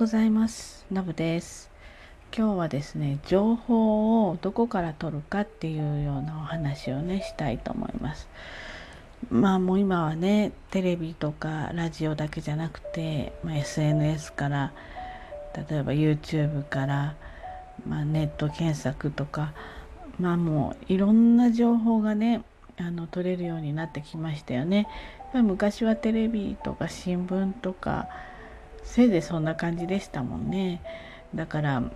ございます。のぶです。今日はですね情報をどこから取るかっていうようなお話をねしたいと思います。まあもう今はねテレビとかラジオだけじゃなくて、まあ、SNS から例えば YouTube から、まあ、ネット検索とかまあもういろんな情報がねあの取れるようになってきましたよね。昔はテレビとか新聞とかせいぜいそんな感じでしたもんね。だから何て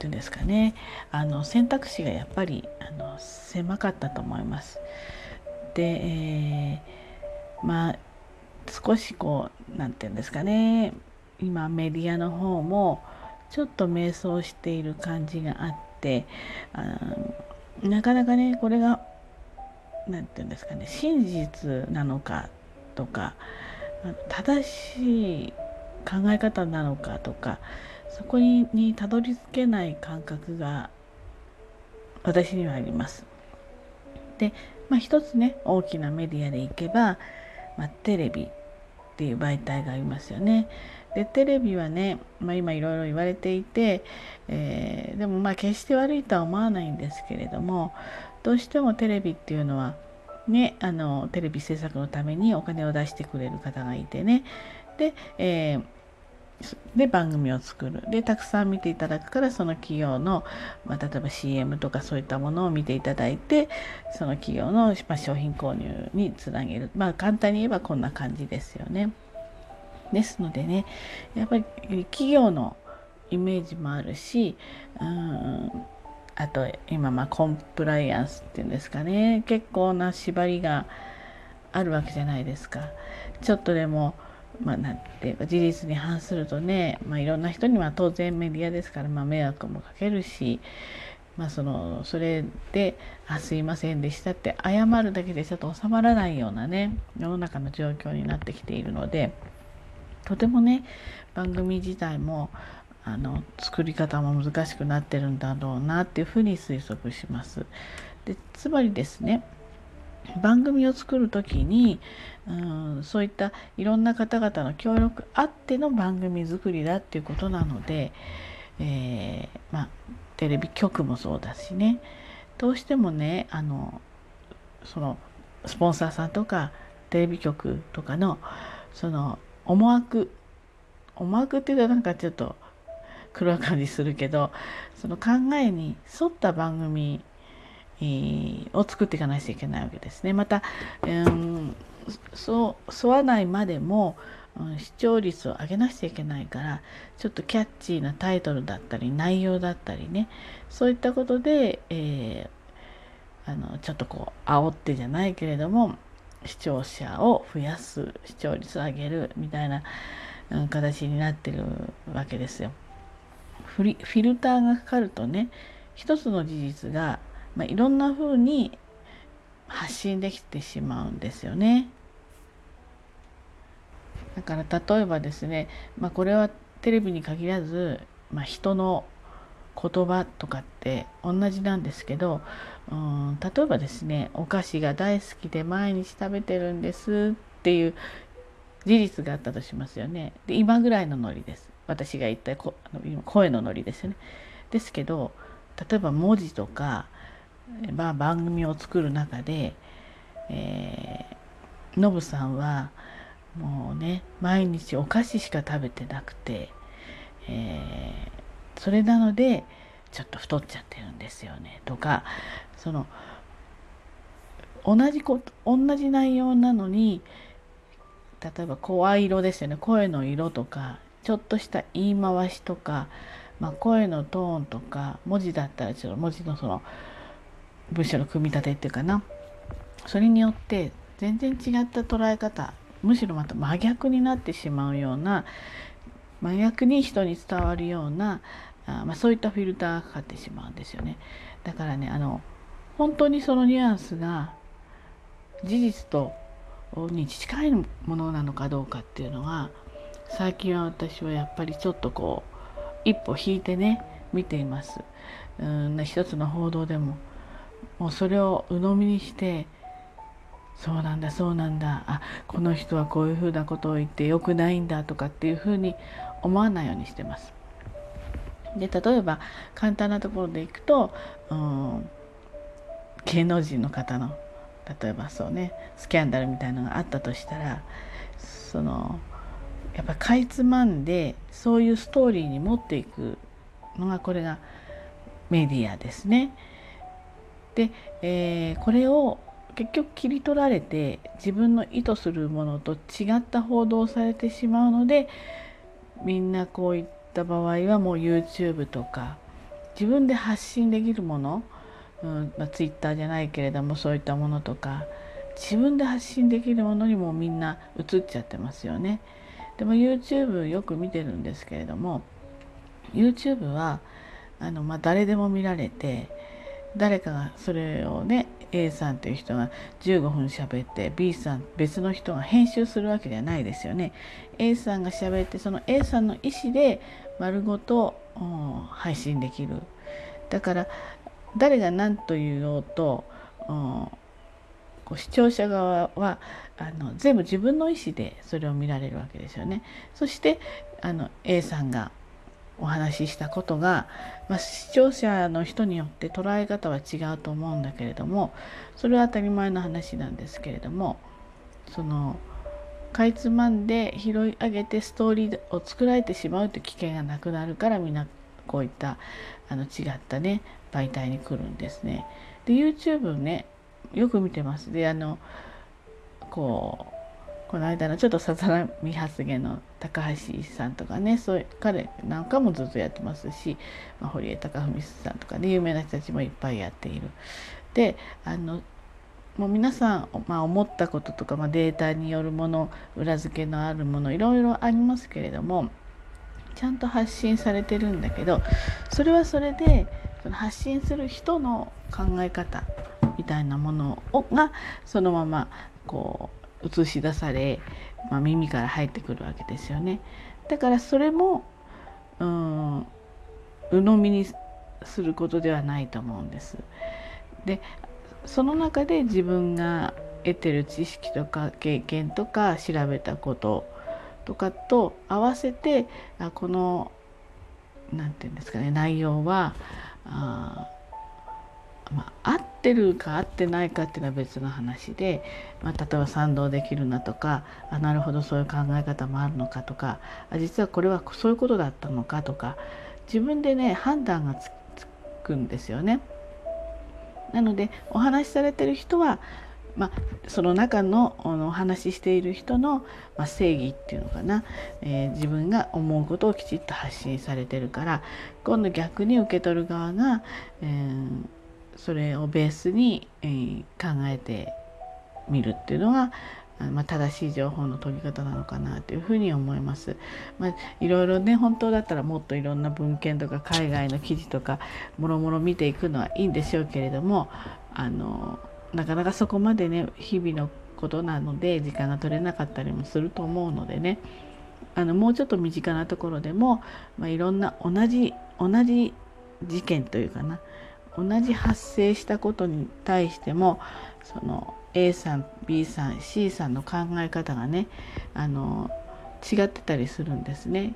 言うんですかねあの選択肢がやっぱりあの狭かったと思います。で、えー、まあ少しこう何て言うんですかね今メディアの方もちょっと迷走している感じがあってあなかなかねこれが何て言うんですかね真実なのかとか正しい考え方なのかとかそこにたどり着けない感覚が私にはあります。で、まあ、一つね大きなメディアでいけば、まあ、テレビっていう媒体がありますよね。でテレビはね、まあ、今いろいろ言われていて、えー、でもまあ決して悪いとは思わないんですけれどもどうしてもテレビっていうのはね、あのテレビ制作のためにお金を出してくれる方がいてね。で,、えー、で番組を作る。でたくさん見ていただくからその企業の、まあ、例えば CM とかそういったものを見ていただいてその企業の、まあ、商品購入につなげる。まあ簡単に言えばこんな感じですよね。ですのでねやっぱり企業のイメージもあるしうんあと今まあコンプライアンスっていうんですかね。結構な縛りがあるわけじゃないですか。ちょっとでもまあなんていうか事実に反するとね、まあ、いろんな人には当然メディアですから、まあ、迷惑もかけるし、まあ、そのそれで「あすいませんでした」って謝るだけでちょっと収まらないようなね世の中の状況になってきているのでとてもね番組自体もあの作り方も難しくなってるんだろうなっていうふうに推測します。でつまりですね番組を作る時にうんそういったいろんな方々の協力あっての番組作りだっていうことなので、えー、まあ、テレビ局もそうだしねどうしてもねあのそのスポンサーさんとかテレビ局とかのその思惑思惑っていうとなんかちょっと黒い感じするけどその考えに沿った番組を作っていかないといけないわけですね。また、うん、そう沿わないまでも、視聴率を上げなくちゃいけないからちょっとキャッチーなタイトルだったり内容だったりねそういったことで、えー、あのちょっとこう煽ってじゃないけれども視聴者を増やす視聴率を上げるみたいな、形になってるわけですよ。フリフィルターがかかるとね一つの事実が、まあ、いろんな風に発信できてしまうんですよね。だから例えばですね、まあ、これはテレビに限らず、まあ、人の言葉とかって同じなんですけどうん例えばですねお菓子が大好きで毎日食べてるんですっていう事実があったとしますよね。で今ぐらいのノリです。私が言った声のノリですよね。ですけど例えば文字とか、まあ、番組を作る中で、えー、ノブさんはもうね毎日お菓子しか食べてなくて、えー、それなのでちょっと太っちゃってるんですよねとかその同じこと同じ内容なのに例えば声色ですよね声の色とかちょっとした言い回しとか、まあ、声のトーンとか文字だったらちょっと文字のその文章の組み立てっていうかなそれによって全然違った捉え方むしろまた真逆になってしまうような真逆に人に伝わるようなあ、まあ、そういったフィルターがかかってしまうんですよね。だからねあの本当にそのニュアンスが事実とに近いものなのかどうかっていうのは最近は私はやっぱりちょっとこう一歩引いてね見ています。うん一つの報道でももうそれを鵜呑みにしてそうなんだそうなんだあこの人はこういうふうなことを言ってよくないんだとかっていうふうに思わないようにしてます。で例えば簡単なところでいくと、うん、芸能人の方の例えばそうねスキャンダルみたいなのがあったとしたらそのやっぱかいつまんでそういうストーリーに持っていくのがこれがメディアですね。で、えー、これを結局切り取られて自分の意図するものと違った報道されてしまうのでみんなこういった場合はもう YouTube とか自分で発信できるもの、うんまあ、Twitter じゃないけれどもそういったものとか自分で発信できるものにもみんな映っちゃってますよね。でも YouTube よく見てるんですけれども YouTube はあの、まあ、誰でも見られて誰かがそれをね A さんという人が15分喋って B さん別の人が編集するわけではないですよね。A さんが喋ってその A さんの意思で丸ごと配信できる。だから誰が何と言おうとこう視聴者側はあの全部自分の意思でそれを見られるわけですよね。そしてあの A さんがお話ししたことが、まあ、視聴者の人によって捉え方は違うと思うんだけれどもそれは当たり前の話なんですけれどもそのかいつまんで拾い上げてストーリーを作られてしまうという危険がなくなるからみんなこういったあの違ったね媒体に来るんですね。で YouTube ねよく見てます。であのこうこの間のちょっとさざ波発言の高橋さんとかねそういう彼なんかもずっとやってますし、まあ、堀江貴文さんとかね有名な人たちもいっぱいやっている。であのもう皆さん、まあ、思ったこととか、まあ、データによるもの裏付けのあるものいろいろありますけれどもちゃんと発信されてるんだけどそれはそれでその発信する人の考え方たいなものをがそのままこう映し出され、まあ、耳から入ってくるわけですよね。だからそれもうん鵜呑みにすることではないと思うんです。でその中で自分が得てる知識とか経験とか調べたこととかと合わせてあこの何て言うんですかね内容はあまあ、合ってるか合ってないかっていうのは別の話で、まあ、例えば賛同できるなとかあなるほどそういう考え方もあるのかとかあ実はこれはそういうことだったのかとか自分でね判断がつくんですよね。なのでお話しされてる人は、まあ、その中のお話ししている人の、まあ、正義っていうのかな、えー、自分が思うことをきちっと発信されてるから今度逆に受け取る側が、えーそれをベースに、えー、考えてみるっていうのがまあ、正しい情報の取り方なのかなというふに思います。まあ、いろいろね本当だったらもっといろんな文献とか海外の記事とかもろもろ見ていくのはいいんでしょうけれどもあのなかなかそこまでね日々のことなので時間が取れなかったりもすると思うのでねあのもうちょっと身近なところでも、まあ、いろんな同じ同じ事件というかな同じ発生したことに対してもその A さん B さん C さんの考え方がねあの違ってたりするんですね。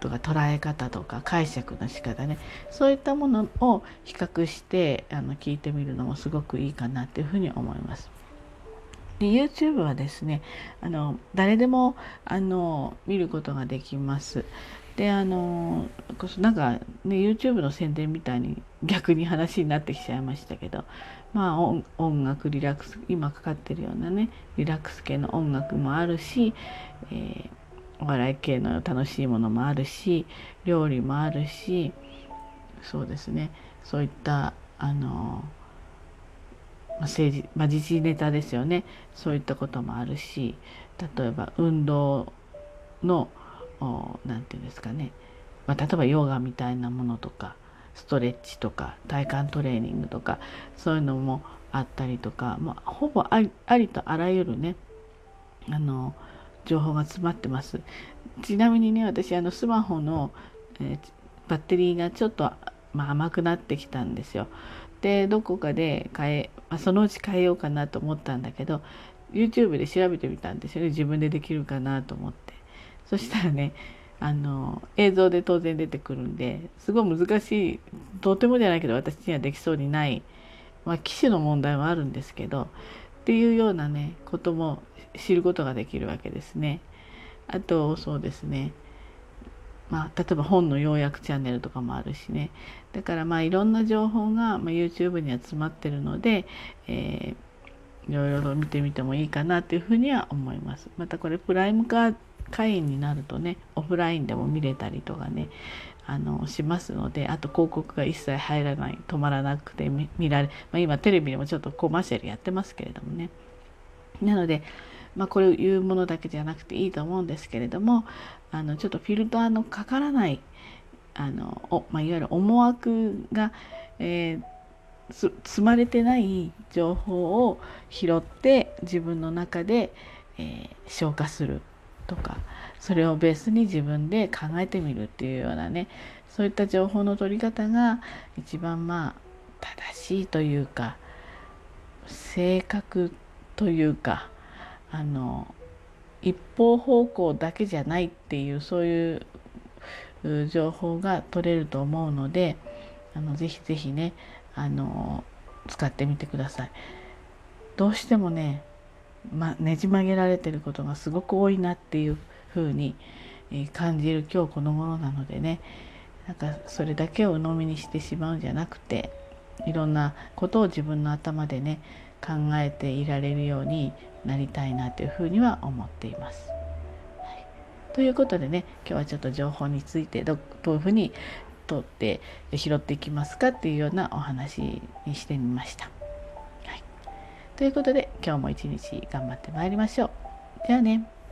とか捉え方とか解釈の仕方ねそういったものを比較してあの聞いてみるのもすごくいいかなっていうふうに思います。で YouTube はですねあの誰でもあの見ることができます。であのなんかね YouTube の宣伝みたいに逆に話になってきちゃいましたけどまあ音楽リラックス今かかってるようなねリラックス系の音楽もあるし、えー、お笑い系の楽しいものもあるし料理もあるしそうですね。そういったあの政治、まあ、時事ネタですよね。そういったこともあるし例えば運動の何て言うんですかね、まあ、例えばヨガみたいなものとかストレッチとか体幹トレーニングとかそういうのもあったりとか、まあ、ほぼありとあらゆるねあの情報が詰まってます。ちなみにね私あのスマホの、えー、バッテリーがちょっと、まあ、甘くなってきたんですよ。でどこかで変え、まあ、そのうち変えようかなと思ったんだけど YouTube で調べてみたんですよね。自分でできるかなと思って。そしたらねあの映像で当然出てくるんですごい難しいとてもじゃないけど私にはできそうにない、まあ、機種の問題はあるんですけどっていうようなねことも知ることができるわけですね。あとそうですねまあ、例えば本の要約チャンネルとかもあるしねだからまあいろんな情報が、まあ、YouTube には詰まってるので、えー、いろいろ見てみてもいいかなというふうには思います。またこれプライム会員になるとねオフラインでも見れたりとかねあのしますのであと広告が一切入らない止まらなくて見られ、まあ、今テレビでもちょっとコマーシャルやってますけれどもねなのでまあ、これを言うものだけじゃなくていいと思うんですけれどもあのちょっとフィルターのかからないあのお、まあ、いわゆる思惑が、えー、積まれてない情報を拾って自分の中で、えー、消化するとかそれをベースに自分で考えてみるっていうようなねそういった情報の取り方が一番まあ正しいというか正確というかあの一方方向だけじゃないっていうそういう情報が取れると思うのであのぜひぜひねあの使ってみてください。どうしてもね、ま、ねじ曲げられてることがすごく多いなっていうふうに感じる今日この頃なのでねなんかそれだけを鵜呑みにしてしまうんじゃなくていろんなことを自分の頭でね考えていられるようになりたいなというふうには思っています。ということでね今日はちょっと情報についてどどういうふうに取って拾っていきますかっていうようなお話にしてみました。はい、ということで今日も一日頑張ってまいりましょう。ではね。